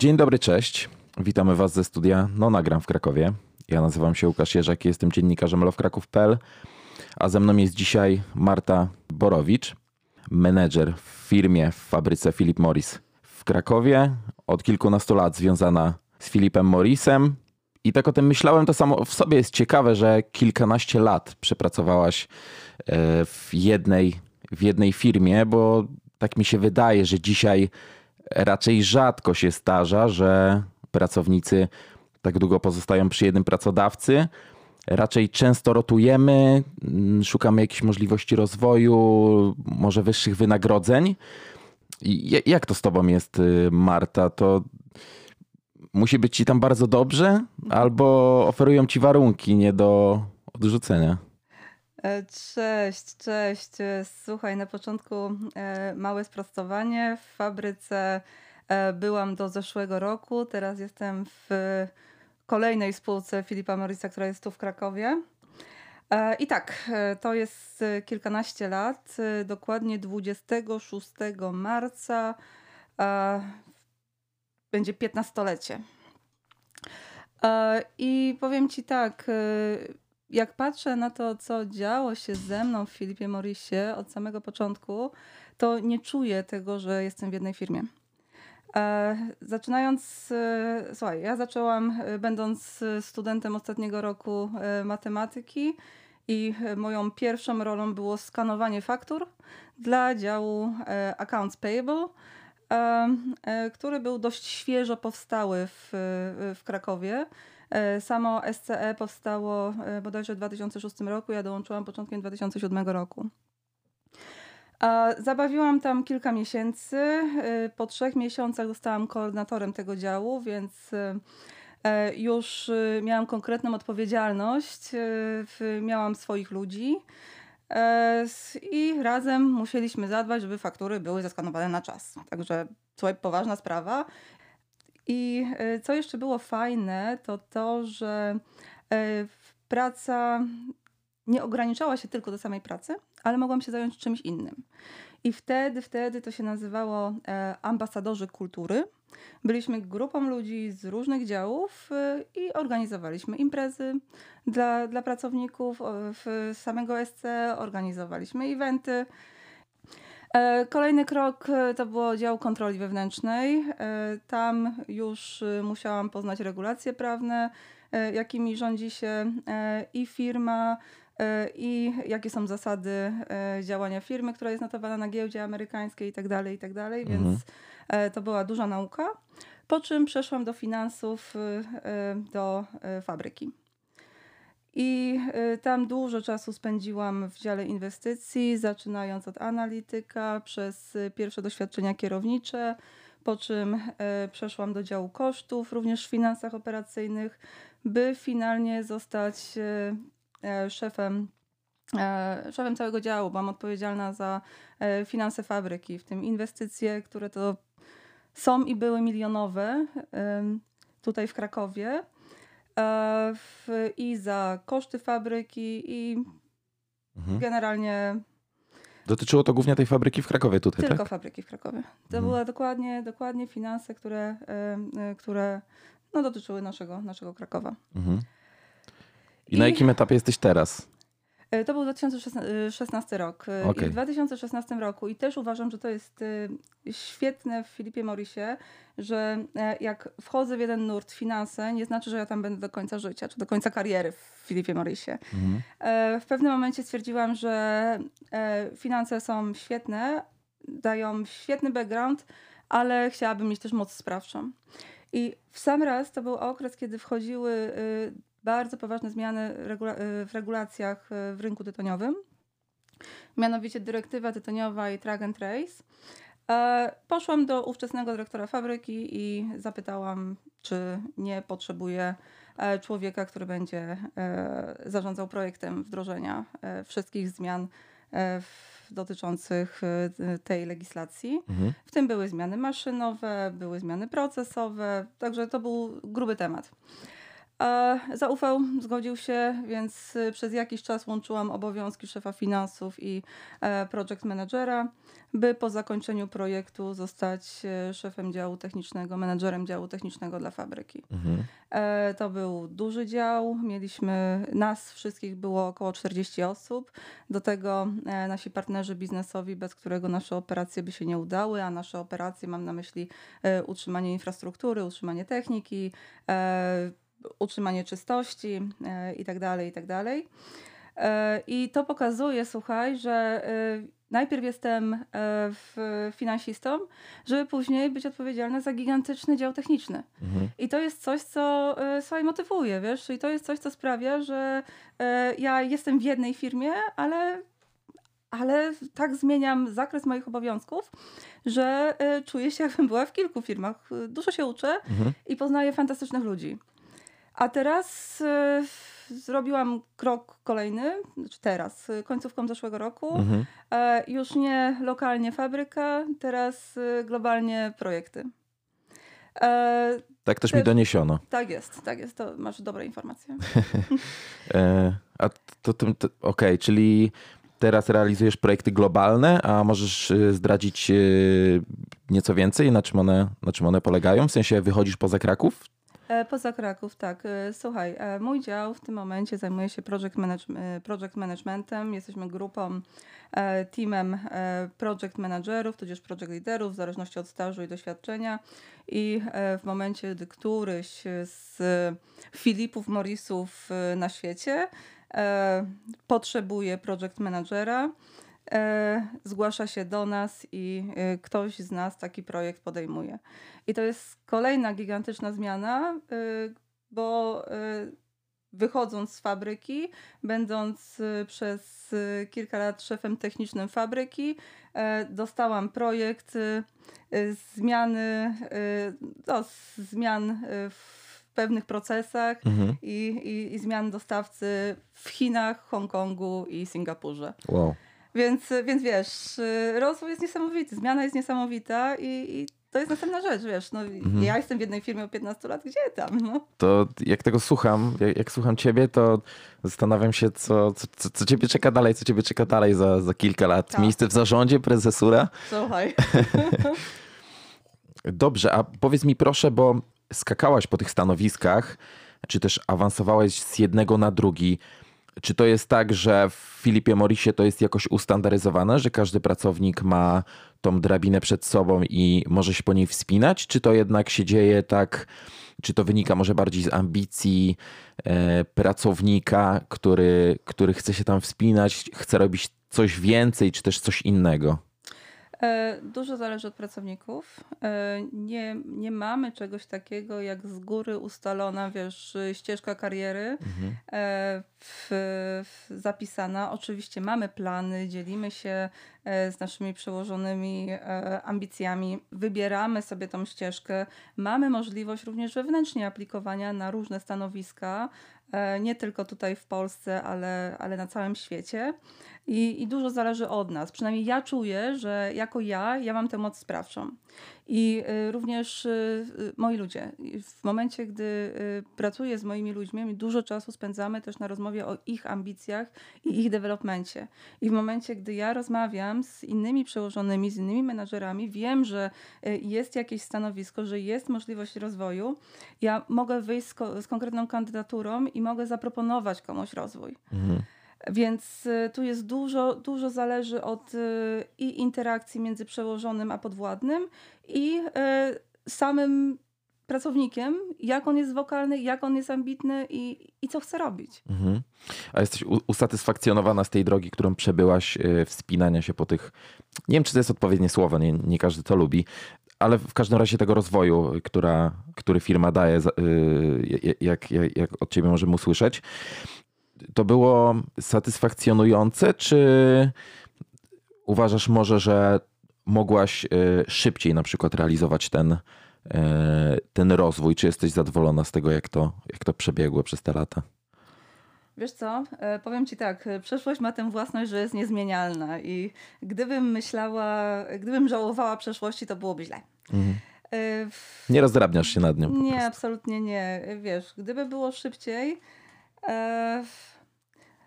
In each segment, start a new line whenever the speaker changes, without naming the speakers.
Dzień dobry, cześć. Witamy Was ze studia No Nagram w Krakowie. Ja nazywam się Łukasz Jerzak, jestem dziennikarzem lowkraków.pl, a ze mną jest dzisiaj Marta Borowicz, menedżer w firmie w fabryce Philip Morris w Krakowie. Od kilkunastu lat związana z Filipem Morrisem. I tak o tym myślałem, to samo w sobie jest ciekawe, że kilkanaście lat przepracowałaś e, w jednej, w jednej firmie, bo tak mi się wydaje, że dzisiaj raczej rzadko się zdarza, że pracownicy tak długo pozostają przy jednym pracodawcy. Raczej często rotujemy, mm, szukamy jakichś możliwości rozwoju, może wyższych wynagrodzeń. Jak to z tobą jest, y, Marta? To musi być ci tam bardzo dobrze, albo oferują ci warunki nie do odrzucenia?
E, cześć, cześć. Słuchaj, na początku e, małe sprostowanie. W fabryce e, byłam do zeszłego roku, teraz jestem w kolejnej spółce Filipa Morisa, która jest tu w Krakowie. I tak, to jest kilkanaście lat, dokładnie 26 marca będzie 15-lecie. I powiem Ci tak, jak patrzę na to, co działo się ze mną w Filipie Morrisie od samego początku, to nie czuję tego, że jestem w jednej firmie. E, zaczynając, e, słuchaj, ja zaczęłam e, będąc studentem ostatniego roku matematyki i moją pierwszą rolą było skanowanie faktur dla działu Accounts Payable, który był dość świeżo powstały w, w Krakowie. E, samo SCE powstało e, bodajże w 2006 roku, ja dołączyłam początkiem 2007 roku. Zabawiłam tam kilka miesięcy. E, po trzech miesiącach zostałam koordynatorem tego działu, więc już miałam konkretną odpowiedzialność. Miałam swoich ludzi i razem musieliśmy zadbać, żeby faktury były zeskanowane na czas. Także słuchaj, poważna sprawa. I e, co jeszcze było fajne, to to, że e, praca nie ograniczała się tylko do samej pracy, ale mogłam się zająć czymś innym. I wtedy, wtedy to się nazywało e, ambasadorzy kultury. Byliśmy grupą ludzi z różnych działów i organizowaliśmy imprezy dla, dla pracowników w samego SC, organizowaliśmy eventy. E, kolejny krok e, to było dział kontroli wewnętrznej. E, tam już musiałam poznać regulacje prawne, jakimi rządzi się i firma, i jakie są zasady działania firmy, która jest notowana na giełdzie amerykańskiej itd., tak itd., tak więc mhm. to była duża nauka. Po czym przeszłam do finansów, do fabryki. I y, tam dużo czasu spędziłam w dziale inwestycji, zaczynając od analityka, przez y, pierwsze doświadczenia kierownicze, po czym y, przeszłam do działu kosztów, również w finansach operacyjnych, by finalnie zostać e, szefem e, szefem całego działu. Byłam odpowiedzialna za e, finanse fabryki, w tym inwestycje, które to są i były milionowe tutaj w Krakowie. E, w, i za koszty fabryki i mhm. generalnie
Dotyczyło to głównie tej fabryki w Krakowie tutaj,
Tylko
tak?
fabryki w Krakowie. To mhm. były dokładnie, dokładnie finanse, które, y, które no, dotyczyły naszego, naszego Krakowa. Mhm.
I, I, na jakim etapie jesteś teraz?
E, to był 2016 rok. Okay. I w 2016 roku, i też uważam, że to jest świetne w Filipie Morrisie, że e, jak wchodzę w jeden nurt finanse, nie znaczy, że ja tam będę do końca życia, czy do końca kariery w Filipie Morrisie. Mhm. E, w pewnym momencie stwierdziłam, że finanse są świetne, dają świetny background, ale chciałabym mieć też moc sprawczą. I w sam raz to był okres, kiedy wchodziły y, bardzo poważne zmiany regula y, w regulacjach y, w rynku tytoniowym. Mianowicie dyrektywa tytoniowa i track and trace. E, poszłam do ówczesnego dyrektora fabryki i zapytałam, czy nie potrzebuje e, człowieka, który będzie e, zarządzał projektem wdrożenia wszystkich zmian dotyczących tej legislacji. Mhm. W tym były zmiany maszynowe, były zmiany procesowe, także to był gruby temat. Zaufał, zgodził się, więc y, przez jakiś czas łączyłam obowiązki szefa finansów i e, project managera, by po zakończeniu projektu zostać e, szefem działu technicznego, menedżerem działu technicznego dla fabryki.
Mhm.
E, To był duży dział. Mieliśmy, nas wszystkich było około 40 osób. Do tego nasi partnerzy biznesowi, bez którego nasze operacje by się nie udały, a nasze operacje mam na myśli utrzymanie infrastruktury, utrzymanie techniki, utrzymanie czystości e, i tak dalej, i tak dalej. E, I to pokazuje, słuchaj, że e, najpierw jestem finansistą, żeby później być odpowiedzialna za gigantyczny dział techniczny.
Mhm.
I to jest coś, co słuchaj, motywuje, wiesz? I to jest coś, co sprawia, że ja jestem w jednej firmie, ale, ale tak zmieniam zakres moich obowiązków, że czuję się, jakbym była w kilku firmach. Dużo się uczę
Mhm.
i poznaję fantastycznych ludzi. A teraz e, zrobiłam krok kolejny, znaczy teraz, e, końcówką zeszłego roku.
Mhm.
E, już nie lokalnie fabryka, teraz e, globalnie projekty. E,
Tak też mi
Też-
doniesiono.
tak jest, tak jest, to masz dobre informacje.
E, a to, to, to okej, czyli teraz realizujesz projekty globalne, a możesz e, zdradzić e, nieco więcej, na czym, one, na czym one polegają? W sensie wychodzisz poza Kraków?
E, Poza Kraków, tak. E, Słuchaj, e, mój dział w tym momencie zajmuje się project, manage, project managementem. Jesteśmy grupą, teamem project managerów, tudzież project liderów, w zależności od stażu i doświadczenia. I w momencie, gdy któryś z Filipów, Morrisów e, na świecie potrzebuje project managera, zgłasza się do nas i e, ktoś z nas taki projekt podejmuje. I to jest kolejna gigantyczna zmiana, y, bo wychodząc z fabryki, będąc przez kilka lat szefem technicznym fabryki, e, dostałam projekt zmiany, no, zmian w pewnych procesach
Mhm.
i, i, i zmian dostawcy w Chinach, Hongkongu i Singapurze.
Wow.
Więc, więc wiesz, rozwój jest niesamowity, zmiana jest niesamowita i, i to jest następna rzecz, wiesz. No,
Mhm.
Ja jestem w jednej firmie od 15 lat, gdzie tam? No.
To jak tego słucham, jak, jak słucham ciebie, to zastanawiam się, co, co, co, co ciebie czeka dalej, co ciebie czeka dalej za, za kilka lat.
Tak.
Miejsce w zarządzie, prezesura?
Słuchaj.
Dobrze, a powiedz mi proszę, bo skakałaś po tych stanowiskach, czy też awansowałaś z jednego na drugi. Czy to jest tak, że w Filipie Morrisie to jest jakoś ustandaryzowane, że każdy pracownik ma tą drabinę przed sobą i może się po niej wspinać? Czy to jednak się dzieje tak, czy to wynika może bardziej z ambicji e, pracownika, który, który chce się tam wspinać, chce robić coś więcej, czy też coś innego?
E, Dużo zależy od pracowników. E, Nie, nie mamy czegoś takiego jak z góry ustalona, wiesz, ścieżka kariery e, w, w, zapisana. Oczywiście mamy plany, dzielimy się z naszymi przełożonymi ambicjami, wybieramy sobie tą ścieżkę. Mamy możliwość również wewnętrznie aplikowania na różne stanowiska, nie tylko tutaj w Polsce, ale, ale na całym świecie. I, I dużo zależy od nas. Przynajmniej ja czuję, że jako ja, ja mam tę moc sprawczą. I y, również y, y, moi ludzie. W momencie, gdy pracuję z moimi ludźmi, dużo czasu spędzamy też na rozmowie o ich ambicjach i ich developmencie. I w momencie, gdy ja rozmawiam z innymi przełożonymi, z innymi menadżerami, wiem, że jest jakieś stanowisko, że jest możliwość rozwoju, ja mogę wyjść z, ko- z konkretną kandydaturą i mogę zaproponować komuś rozwój.
Mhm.
Więc y, tu jest dużo, dużo zależy od y, i interakcji między przełożonym a podwładnym i y, samym pracownikiem, jak on jest wokalny, jak on jest ambitny i, i co chce robić.
Mhm. A jesteś usatysfakcjonowana z tej drogi, którą przebyłaś, wspinania się po tych. Nie wiem, czy to jest odpowiednie słowo, nie, nie każdy to lubi, ale w każdym razie tego rozwoju, która, który firma daje, jak, jak, jak od ciebie możemy usłyszeć. To było satysfakcjonujące, czy uważasz może, że mogłaś yy, szybciej na przykład realizować ten, yy, ten rozwój? Czy jesteś zadowolona z tego, jak to, jak to przebiegło przez te lata?
Wiesz co, e, powiem ci tak, e, przeszłość ma tę własność, że jest niezmienialna i gdybym myślała, gdybym żałowała przeszłości, to byłoby źle.
Mhm. Nie rozdrabniasz się nad nią.
Nie, absolutnie nie. Wiesz, gdyby było szybciej, e,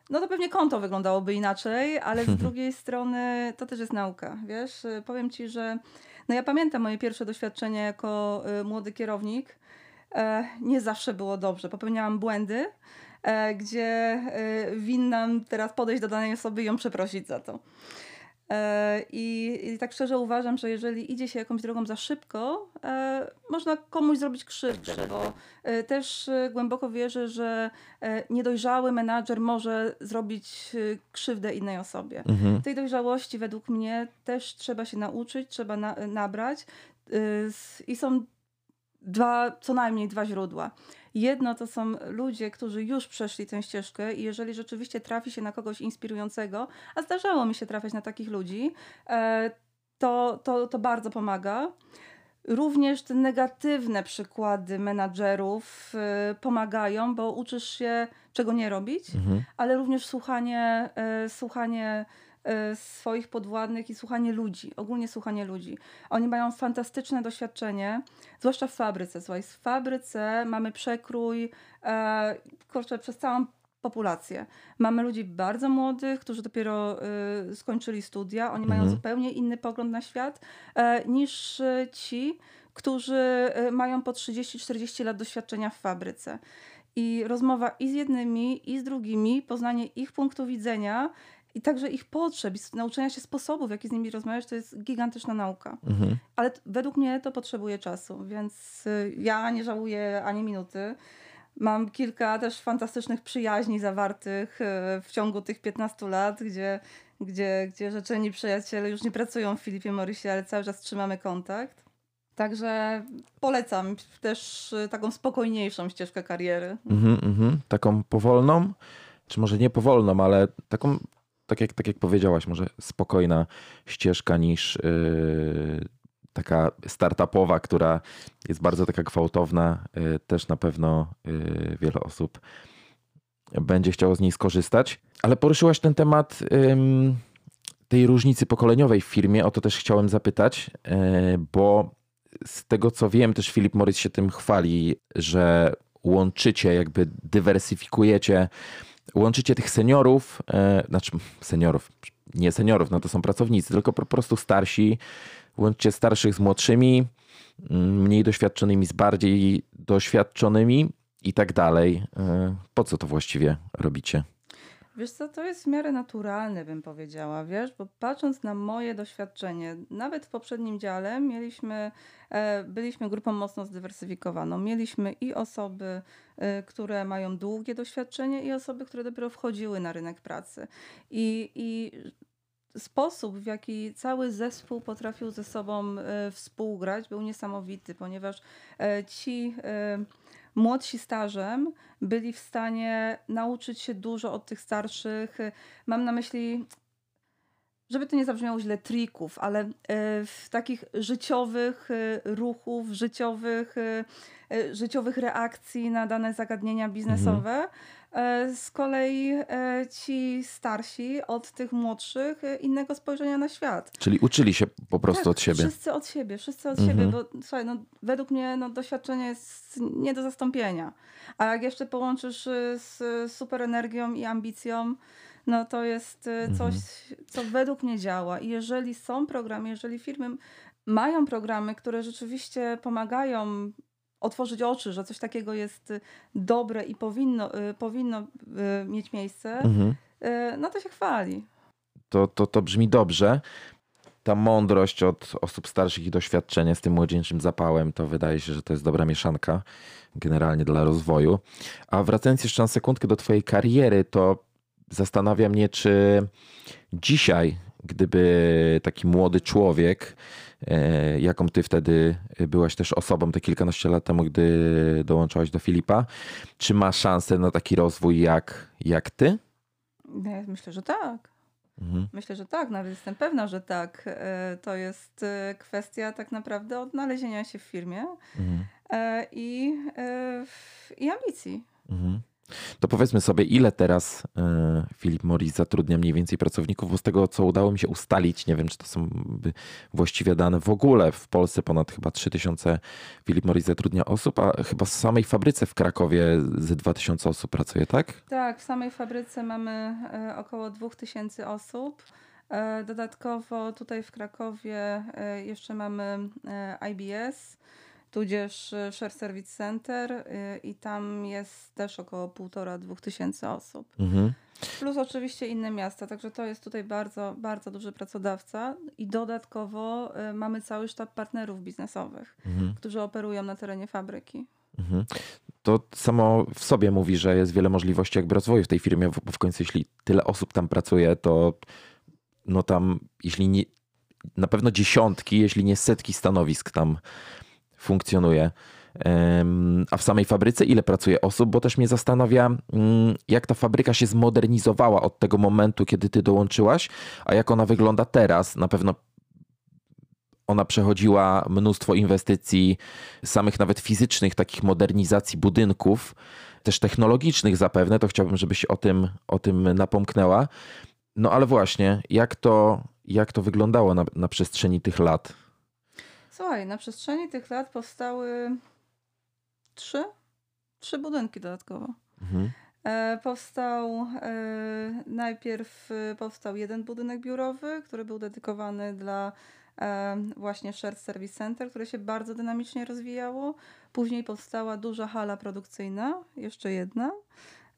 no to pewnie konto wyglądałoby inaczej, ale z drugiej strony to też jest nauka. Wiesz, powiem ci, że no ja pamiętam moje pierwsze doświadczenie jako y, młody kierownik. E, nie zawsze było dobrze. Popełniałam błędy, e, gdzie winnam teraz podejść do danej osoby i ją przeprosić za to. E, I, I, tak szczerze uważam, że jeżeli idzie się jakąś drogą za szybko, e, można komuś zrobić krzywdę, bo e, też głęboko wierzę, że niedojrzały menadżer może zrobić krzywdę innej osobie. Mhm. Tej dojrzałości według mnie też trzeba się nauczyć, trzeba na, nabrać. I są dwa, co najmniej dwa źródła. Jedno to są ludzie, którzy już przeszli tę ścieżkę i jeżeli rzeczywiście trafi się na kogoś inspirującego, a zdarzało mi się trafiać na takich ludzi, e, to, to, to bardzo pomaga. Również te negatywne przykłady menadżerów y, pomagają, bo uczysz się, czego nie robić, mhm. ale również słuchanie, y, słuchanie swoich podwładnych i słuchanie ludzi, ogólnie słuchanie ludzi. Oni mają fantastyczne doświadczenie, zwłaszcza w fabryce. Słuchaj, w fabryce mamy przekrój, e, kurczę, przez całą populację. Mamy ludzi bardzo młodych, którzy dopiero y, skończyli studia. Oni mhm. mają zupełnie inny pogląd na świat e, niż ci, którzy y, mają po 30-40 lat doświadczenia w fabryce. I rozmowa i z jednymi, i z drugimi, poznanie ich punktu widzenia i także ich potrzeb, i nauczenia się sposobów, w jaki z nimi rozmawiać, to jest gigantyczna nauka. Mhm. Ale według mnie to potrzebuje czasu, więc y, ja nie żałuję ani minuty. Mam kilka też fantastycznych przyjaźni zawartych y, w ciągu tych 15 lat, gdzie, gdzie, gdzie rzeczeni przyjaciele już nie pracują w Filipie Morysie, ale cały czas trzymamy kontakt. Także polecam też y, taką spokojniejszą ścieżkę kariery. Mhm,
mhm. Taką powolną, czy może nie powolną, ale taką tak jak, tak jak powiedziałaś, może spokojna ścieżka niż yy, taka startupowa, która jest bardzo taka gwałtowna. Yy, też na pewno yy, wiele osób będzie chciało z niej skorzystać. Ale poruszyłaś ten temat tej różnicy pokoleniowej w firmie. O to też chciałem zapytać, yy, bo z tego co wiem, też Filip Morris się tym chwali, że łączycie, jakby dywersyfikujecie łączycie tych seniorów, e, znaczy seniorów, nie seniorów, no to są pracownicy, tylko po prostu starsi, łączycie starszych z młodszymi, mm, mniej doświadczonymi z bardziej doświadczonymi i tak dalej. E, po co to właściwie robicie?
Wiesz co, to jest w miarę naturalne, bym powiedziała, wiesz, bo patrząc na moje doświadczenie, nawet w poprzednim dziale mieliśmy, e, byliśmy grupą mocno zdywersyfikowaną. Mieliśmy i osoby, e, które mają długie doświadczenie i osoby, które dopiero wchodziły na rynek pracy. I, i sposób, w jaki cały zespół potrafił ze sobą e, współgrać, był niesamowity, ponieważ ci młodsi stażem byli w stanie nauczyć się dużo od tych starszych. Mam na myśli żeby to nie zabrzmiało źle, trików, ale e, w takich życiowych e, ruchów, życiowych, e, życiowych reakcji na dane zagadnienia biznesowe. Mhm. Z kolei ci starsi od tych młodszych innego spojrzenia na świat.
Czyli uczyli się po prostu
tak,
od siebie.
Wszyscy od siebie, wszyscy od mhm. siebie, bo słuchaj, no, według mnie no, doświadczenie jest nie do zastąpienia. A jak jeszcze połączysz z super energią i ambicją, no to jest y, coś, mhm. co według mnie działa. I jeżeli są programy, jeżeli firmy mają programy, które rzeczywiście pomagają otworzyć oczy, że coś takiego jest y, dobre i powinno, y, powinno mieć miejsce, mhm. no to się chwali.
To, to, to brzmi dobrze. Ta mądrość od osób starszych i doświadczenie z tym młodzieńczym zapałem, to wydaje się, że to jest dobra mieszanka generalnie dla rozwoju. A wracając jeszcze na sekundkę do Twojej kariery, to zastanawia mnie, czy dzisiaj, gdyby taki młody człowiek, e, jaką ty wtedy byłaś też osobą te kilkanaście lat temu, gdy dołączałaś do Filipa, czy ma szansę na taki rozwój jak, jak ty?
Ja myślę, że tak. Mhm. Myślę, że tak, nawet jestem pewna, że tak. E, to jest e, kwestia tak naprawdę odnalezienia się w firmie mhm. i, i ambicji. Mhm.
To powiedzmy sobie, ile teraz e, Philip Morris zatrudnia mniej więcej pracowników, bo z tego, co udało mi się ustalić, nie wiem, czy to są właściwie dane w ogóle, w Polsce ponad chyba 3000 Philip Morris zatrudnia osób, a chyba w samej fabryce w Krakowie ze 2000 osób pracuje, tak?
Tak, w samej fabryce mamy e, około 2000 osób. E, dodatkowo tutaj w Krakowie jeszcze mamy IBS, tudzież Share Service Center i tam jest też około półtora, dwóch tysięcy osób. Mhm. Plus oczywiście inne miasta, także to jest tutaj bardzo, bardzo duży pracodawca i dodatkowo mamy cały sztab partnerów biznesowych, mhm. którzy operują na terenie fabryki. Mhm
to samo w sobie mówi, że jest wiele możliwości jakby rozwoju w tej firmie, bo w końcu jeśli tyle osób tam pracuje, to no tam, jeśli nie, na pewno dziesiątki, jeśli nie setki stanowisk tam funkcjonuje. A w samej fabryce ile pracuje osób? Bo też mnie zastanawia, mm, jak ta fabryka się zmodernizowała od tego momentu, kiedy ty dołączyłaś, a jak ona wygląda teraz. Na pewno ona przechodziła mnóstwo inwestycji, samych nawet fizycznych, takich modernizacji budynków, też technologicznych zapewne, to chciałbym, żebyś o tym, o tym napomknęła. No ale właśnie, jak to, jak to wyglądało na, na przestrzeni tych lat?
Słuchaj, na przestrzeni tych lat powstały trzy, trzy budynki dodatkowo. Mhm. E, powstał e, najpierw e, powstał jeden budynek biurowy, który był dedykowany dla właśnie Shared Service Center, które się bardzo dynamicznie rozwijało. Później powstała duża hala produkcyjna, jeszcze jedna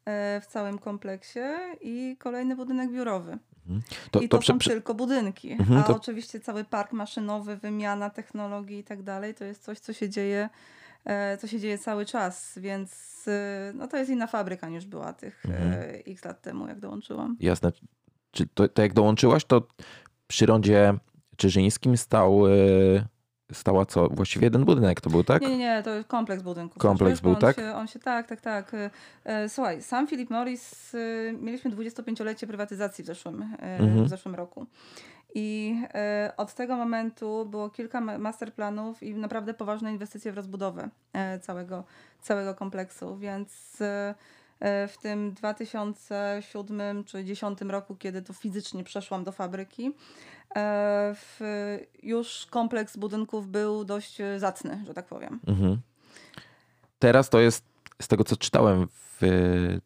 e, w całym kompleksie i kolejny budynek biurowy. Mhm. To, I to, to są prze... tylko budynki. Mhm, A to... oczywiście cały park maszynowy, wymiana technologii i tak dalej, to jest coś, co się dzieje e, co się dzieje cały czas, więc e, no to jest inna fabryka niż była tych mhm. x lat temu, jak dołączyłam.
Jasne. Czy to, to jak dołączyłaś, to przy rondzie Czyżyńskim stał, e, stała co? Właściwie jeden budynek to był, tak?
Nie, nie, nie to jest kompleks budynków.
Kompleks był,
on
tak?
Się, on się, tak, tak, tak. E, e, słuchaj, sam Philip Morris, mieliśmy 25-lecie prywatyzacji w zeszłym, mhm. w zeszłym roku. I od tego momentu było kilka masterplanów i naprawdę poważne inwestycje w rozbudowę całego, całego kompleksu, więc w tym 2007 czy 2010 roku, kiedy to fizycznie przeszłam do fabryki, E, w, już kompleks budynków był dość zacny, że tak powiem. Mhm.
Teraz to jest, z tego co czytałem w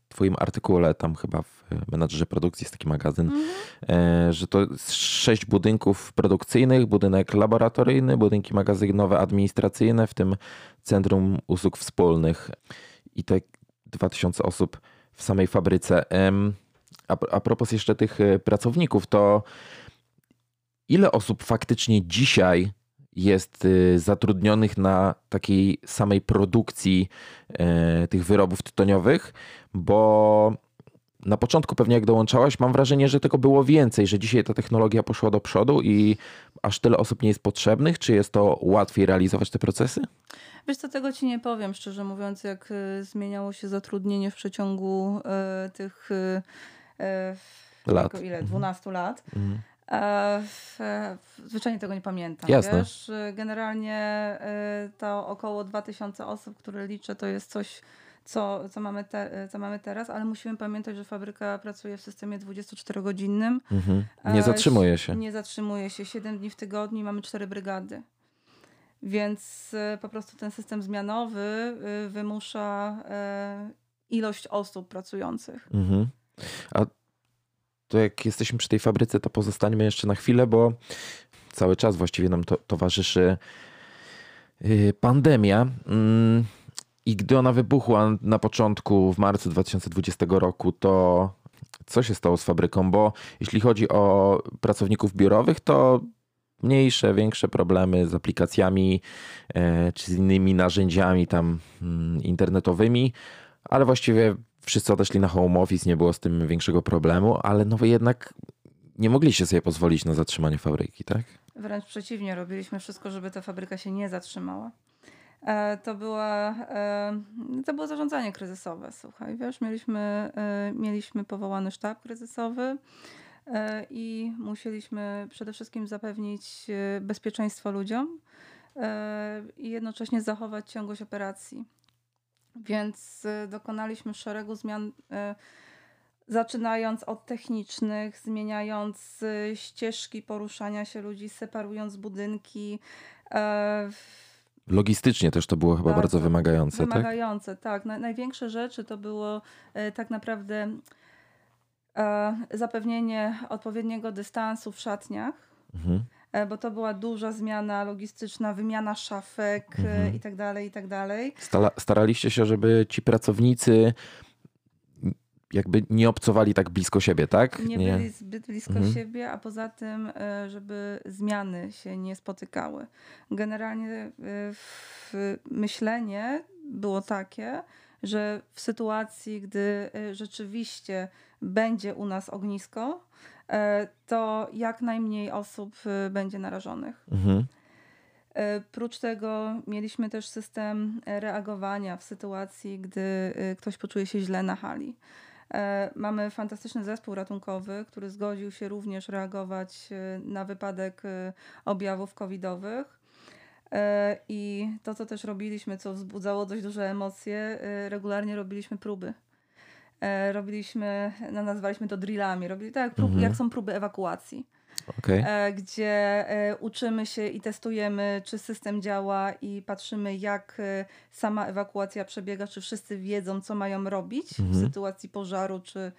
Twoim artykule, tam chyba w menadżerze produkcji jest taki magazyn, mhm. E, że to jest sześć budynków produkcyjnych, budynek laboratoryjny, budynki magazynowe, administracyjne, w tym Centrum Usług Wspólnych i te 2000 osób w samej fabryce. A, propos jeszcze tych e, pracowników, to ile osób faktycznie dzisiaj jest y, zatrudnionych na takiej samej produkcji e, tych wyrobów tytoniowych, bo na początku pewnie jak dołączałaś, mam wrażenie, że tego było więcej, że dzisiaj ta technologia poszła do przodu i aż tyle osób nie jest potrzebnych. Czy jest to łatwiej realizować te procesy?
Wiesz co, tego ci nie powiem, szczerze mówiąc, jak y, zmieniało się zatrudnienie w przeciągu y, tych lat. ile? 12 mhm. lat. Mhm. E, zwyczajnie tego nie pamiętam.
Jasne.
Wiesz? Generalnie e, to około 2000 osób, które liczę, to jest coś, co, co, mamy te, co mamy teraz, ale musimy pamiętać, że fabryka pracuje w systemie 24-godzinnym. Mhm.
Nie zatrzymuje się.
Nie zatrzymuje się. 7 dni w tygodniu mamy 4 brygady. Więc e, po prostu ten system zmianowy wymusza ilość osób pracujących. Mhm.
A to jak jesteśmy przy tej fabryce, to pozostańmy jeszcze na chwilę, bo cały czas właściwie nam to, towarzyszy y, pandemia. I gdy ona wybuchła na początku, w marcu 2020 roku, to co się stało z fabryką? Bo jeśli chodzi o pracowników biurowych, to mniejsze, większe problemy z aplikacjami e, czy z innymi narzędziami tam mm, internetowymi, ale właściwie wszyscy odeszli na home office, nie było z tym większego problemu, ale no jednak nie mogliście sobie pozwolić na zatrzymanie fabryki, tak?
Wręcz przeciwnie, robiliśmy wszystko, żeby ta fabryka się nie zatrzymała. E, to, była, e, to było zarządzanie kryzysowe, słuchaj, wiesz, mieliśmy, e, mieliśmy powołany sztab kryzysowy i musieliśmy przede wszystkim zapewnić bezpieczeństwo ludziom i jednocześnie zachować ciągłość operacji. Więc dokonaliśmy szeregu zmian, zaczynając od technicznych, zmieniając ścieżki poruszania się ludzi, separując budynki.
Logistycznie też to było chyba bardzo,
Bardzo
wymagające, tak?
Wymagające, tak. Na, największe rzeczy to było e, tak naprawdę e, zapewnienie odpowiedniego dystansu w szatniach,
Mhm.
e, bo to była duża zmiana logistyczna, wymiana szafek
Mhm.
i tak dalej, i tak dalej.
Stala, staraliście się, żeby ci pracownicy jakby nie obcowali tak blisko siebie, tak?
Nie, byli zbyt blisko
Mhm.
siebie, a poza tym, e, żeby zmiany się nie spotykały. Generalnie e, myślenie było takie, że w sytuacji, gdy e, rzeczywiście będzie u nas ognisko, to jak najmniej osób będzie narażonych.
Mhm.
Prócz tego mieliśmy też system reagowania w sytuacji, gdy ktoś poczuje się źle na hali. E, Mamy fantastyczny zespół ratunkowy, który zgodził się również reagować e, na wypadek e, objawów covidowych. I to, co też robiliśmy, co wzbudzało dość duże emocje, regularnie robiliśmy próby. Robiliśmy, no, nazwaliśmy to drillami, robili tak, prób,
Mhm.
jak są próby ewakuacji
Okej.
e, gdzie e, uczymy się i testujemy, czy system działa i patrzymy, jak e, sama ewakuacja przebiega, czy wszyscy wiedzą, co mają robić w
Mhm.
sytuacji pożaru, czy,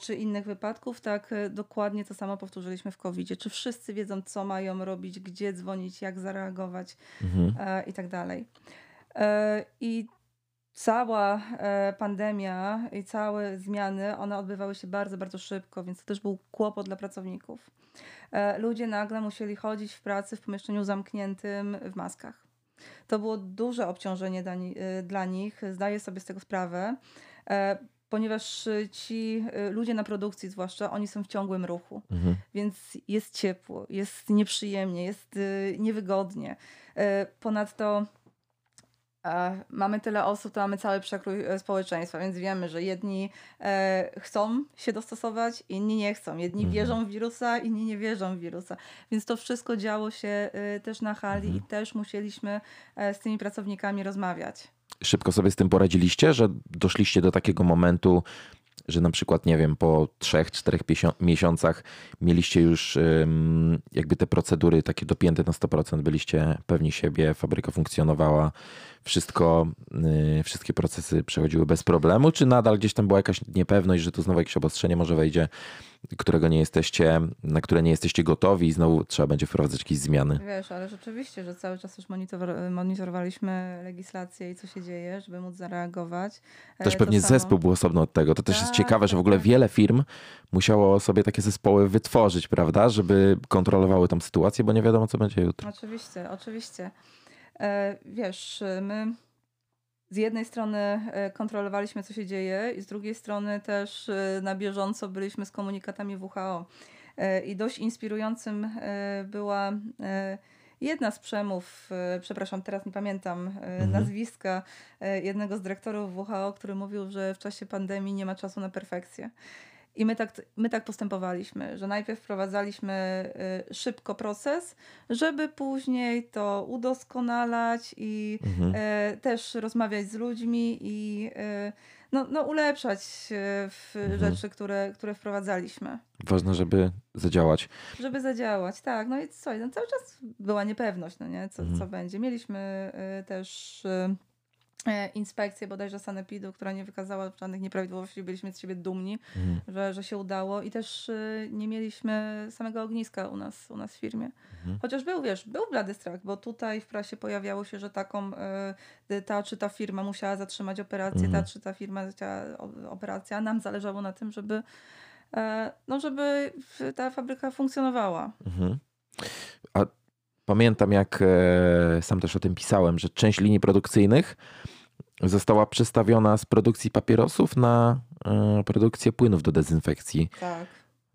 czy innych wypadków. Tak, dokładnie to samo powtórzyliśmy w covid Czy wszyscy wiedzą, co mają robić, gdzie dzwonić, jak zareagować
Mhm.
i tak dalej. I cała e, pandemia i całe zmiany, one odbywały się bardzo, bardzo szybko, więc to też był kłopot dla pracowników. E, Ludzie nagle musieli chodzić w pracy w pomieszczeniu zamkniętym w maskach. To było duże obciążenie dla, e, nich, zdaję sobie z tego sprawę, ponieważ ci ludzie na produkcji zwłaszcza, oni są w ciągłym ruchu
Mhm.
więc jest ciepło, jest nieprzyjemnie, jest niewygodnie. Ponadto mamy tyle osób, to mamy cały przekrój e, społeczeństwa, więc wiemy, że jedni e, chcą się dostosować, inni nie chcą. Jedni
Mhm.
wierzą w wirusa, inni nie wierzą w wirusa. Więc to wszystko działo się też na hali
Mhm.
i też musieliśmy e, z tymi pracownikami rozmawiać.
Szybko sobie z tym poradziliście, że doszliście do takiego momentu, że na przykład, nie wiem, po trzech, czterech piesio- miesiącach mieliście już jakby te procedury takie dopięte na 100%, byliście pewni siebie, fabryka funkcjonowała, wszystko, y, wszystkie procesy przechodziły bez problemu, czy nadal gdzieś tam była jakaś niepewność, że tu znowu jakieś obostrzenie może wejdzie, którego nie jesteście, na które nie jesteście gotowi i znowu trzeba będzie wprowadzać jakieś zmiany?
Wiesz, ale rzeczywiście, że cały czas już monitor- monitorowaliśmy legislację i co się dzieje, żeby móc zareagować. E,
Też
to
pewnie
samo-
zespół był osobno od tego. To też jest
Tak,
ciekawe, że w ogóle
tak.
wiele firm musiało sobie takie zespoły wytworzyć, prawda, żeby kontrolowały tą sytuację, bo nie wiadomo, co będzie jutro.
Oczywiście, oczywiście. E, wiesz, my z jednej strony e, kontrolowaliśmy, co się dzieje, i z drugiej strony też e, na bieżąco byliśmy z komunikatami WHO. E, I dość inspirującym była jedna z przemów, przepraszam, teraz nie pamiętam
Mhm.
nazwiska jednego z dyrektorów WHO, który mówił, że w czasie pandemii nie ma czasu na perfekcję. I my tak, my tak postępowaliśmy, że najpierw wprowadzaliśmy y, szybko proces, żeby później to udoskonalać i
Mhm.
e, też rozmawiać z ludźmi i e, no, no ulepszać w
Mhm.
rzeczy, które, które wprowadzaliśmy,
Ważne, żeby zadziałać.
żeby zadziałać. Tak, no i co, no cały czas była niepewność, no nie, co,
Mhm.
co będzie. Mieliśmy też inspekcję bodajże sanepidu, która nie wykazała żadnych nieprawidłowości, byliśmy z siebie dumni
Mhm.
że, że się udało i też y, nie mieliśmy samego ogniska u nas, u nas w firmie.
Mhm.
Chociaż był, wiesz, był blady strach, bo tutaj w prasie pojawiało się, że taką y, ta czy ta firma musiała zatrzymać operację,
Mhm.
ta czy ta firma chciała o- operację, a nam zależało na tym, żeby e, no, żeby ta fabryka funkcjonowała.
Mhm. A pamiętam, jak e, sam też o tym pisałem, że część linii produkcyjnych została przestawiona z produkcji papierosów na e, produkcję płynów do dezynfekcji.
Tak,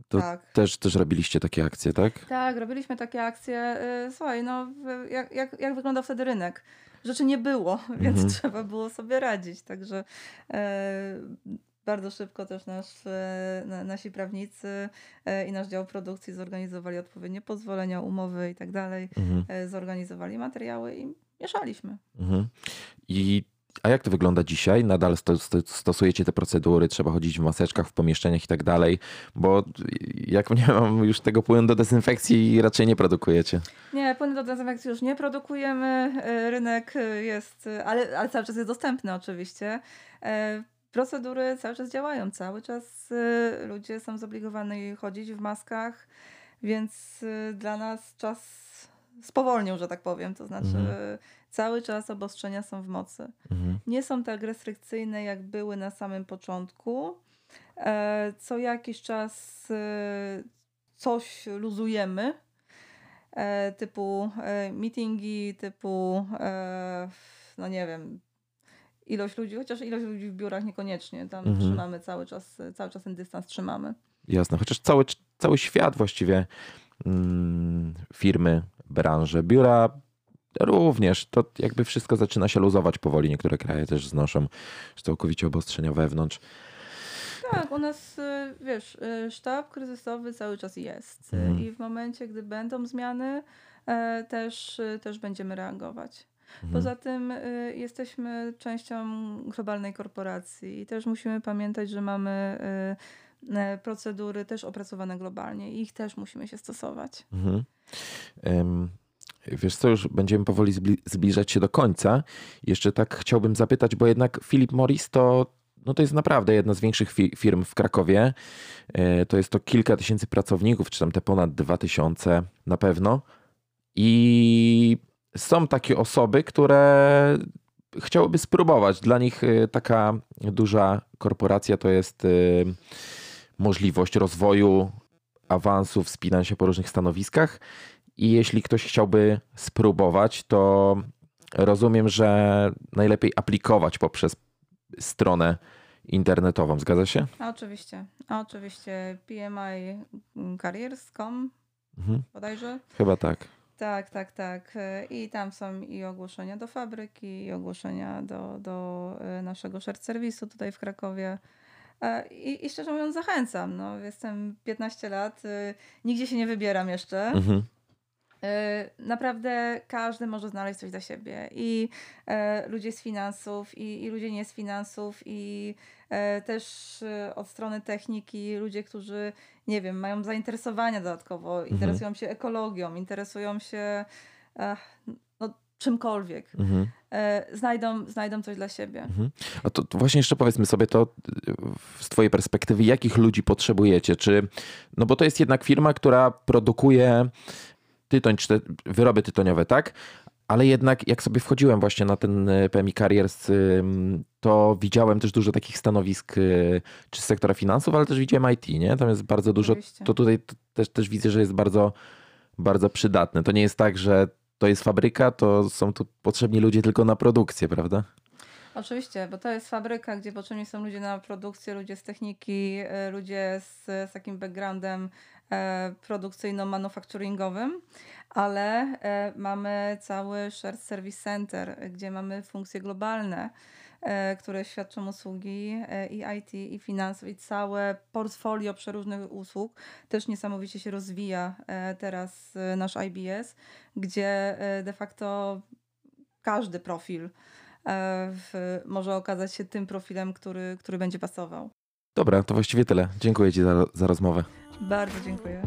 To
tak.
Też, też robiliście takie akcje, tak?
Tak, robiliśmy takie akcje. y, Słuchaj, no jak, jak, jak wyglądał wtedy rynek? Rzeczy nie było, więc
Mhm.
trzeba było sobie radzić. Także e, bardzo szybko też nasz, e, na- nasi prawnicy e, i nasz dział produkcji zorganizowali odpowiednie pozwolenia, umowy i tak dalej.
Mhm.
E, zorganizowali materiały i mieszaliśmy.
Mhm. I A jak to wygląda dzisiaj? Nadal sto, sto, stosujecie te procedury, trzeba chodzić w maseczkach w pomieszczeniach i tak dalej, bo jak nie mam już tego płynu do dezynfekcji raczej nie produkujecie.
Nie, płyny do dezynfekcji już nie produkujemy. E, rynek jest, ale, ale cały czas jest dostępny oczywiście. E, procedury cały czas działają, cały czas e, ludzie są zobligowani chodzić w maskach, więc dla nas czas spowolnił, że tak powiem. To znaczy, mhm. Cały czas obostrzenia są w mocy. Mhm. Nie są tak restrykcyjne, jak były na samym początku. E, co jakiś czas e, coś luzujemy, e, typu meetingi, typu, no nie wiem, ilość ludzi, chociaż ilość ludzi w biurach niekoniecznie. Tam mhm. trzymamy cały czas, cały czas ten dystans trzymamy.
Jasne, chociaż cały, cały świat właściwie mm, firmy branżę. Biura również. To jakby wszystko zaczyna się luzować powoli. Niektóre kraje też znoszą całkowicie obostrzenia wewnątrz.
Tak, u nas, y, wiesz, y, sztab kryzysowy cały czas jest mhm. i w momencie, gdy będą zmiany, e, też, też będziemy reagować. Mhm. Poza tym jesteśmy częścią globalnej korporacji i też musimy pamiętać, że mamy e, procedury też opracowane globalnie i ich też musimy się stosować. Mhm.
Wiesz co, już będziemy powoli zbliżać się do końca. Jeszcze tak chciałbym zapytać, bo jednak Philip Morris to, no to jest naprawdę jedna z większych fi firm w Krakowie. E, to jest to kilka tysięcy pracowników, czy tam te ponad dwa tysiące na pewno. I są takie osoby, które chciałyby spróbować. Dla nich e, taka duża korporacja to jest e, możliwość rozwoju awansu, wspinania się po różnych stanowiskach. I jeśli ktoś chciałby spróbować, to rozumiem, że najlepiej aplikować poprzez stronę internetową. Zgadza się?
Oczywiście. Oczywiście pmicareers.com mhm. bodajże.
Chyba tak.
Tak, tak, tak. I tam są i ogłoszenia do fabryki, i ogłoszenia do, do e, naszego shared serwisu tutaj w Krakowie. E, I, I szczerze mówiąc, zachęcam. No, jestem 15 lat, y, nigdzie się nie wybieram jeszcze. Mhm. E, naprawdę każdy może znaleźć coś dla siebie. I e, ludzie z finansów, i, i ludzie nie z finansów, i też od strony techniki, ludzie, którzy, nie wiem, mają zainteresowania dodatkowo, mhm. interesują się ekologią, interesują się czymkolwiek, mhm. E, znajdą, znajdą coś dla siebie. Mhm.
A to, to, właśnie jeszcze powiedzmy sobie to z twojej perspektywy, jakich ludzi potrzebujecie? Czy, no bo to jest jednak firma, która produkuje tytoń, czy te wyroby tytoniowe, tak? Ale jednak jak sobie wchodziłem właśnie na ten e, PMI Careers, to widziałem też dużo takich stanowisk e, czy z sektora finansów, ale też widziałem IT, nie? Tam jest bardzo dużo, Oczywiście. to tutaj też, też widzę, że jest bardzo, bardzo przydatne. To nie jest tak, że to jest fabryka, to są tu potrzebni ludzie tylko na produkcję, prawda?
Oczywiście, bo to jest fabryka, gdzie potrzebni są ludzie na produkcję, ludzie z techniki, e, ludzie z, z takim backgroundem e, produkcyjno-manufacturingowym, ale e, mamy cały shared service center, gdzie mamy funkcje globalne E, które świadczą usługi i IT, i finansów, i całe portfolio przeróżnych usług też niesamowicie się rozwija teraz nasz IBS, gdzie de facto każdy profil może okazać się tym profilem, który, który będzie pasował.
Dobra, to właściwie tyle. Dziękuję Ci za, za rozmowę.
Bardzo dziękuję.